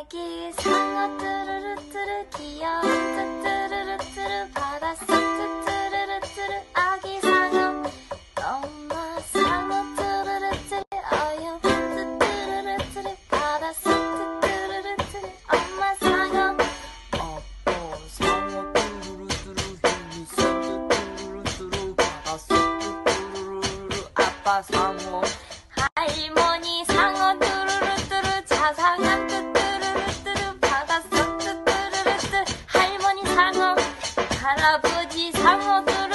아기 상어 뚜루루뚜루 귀여운 뚜뚜루루뚜루 바닷속 뚜뚜루루뚜루 아기 상어 엄마 상어 뚜루루뚜루 어여쁜 뚜뚜루루뚜루 바닷속 뚜뚜루루뚜루 엄마 상어 아빠 상어 뚜루루뚜루 힘이 센 뚜루루뚜루 바닷속 뚜루루루 아빠 상어 할머니 상어 뚜루루뚜루 자상한 뚜뚜루루뚜루 바닷속 뚜뚜루루뚜루 할머니 상어 할아버지 사모들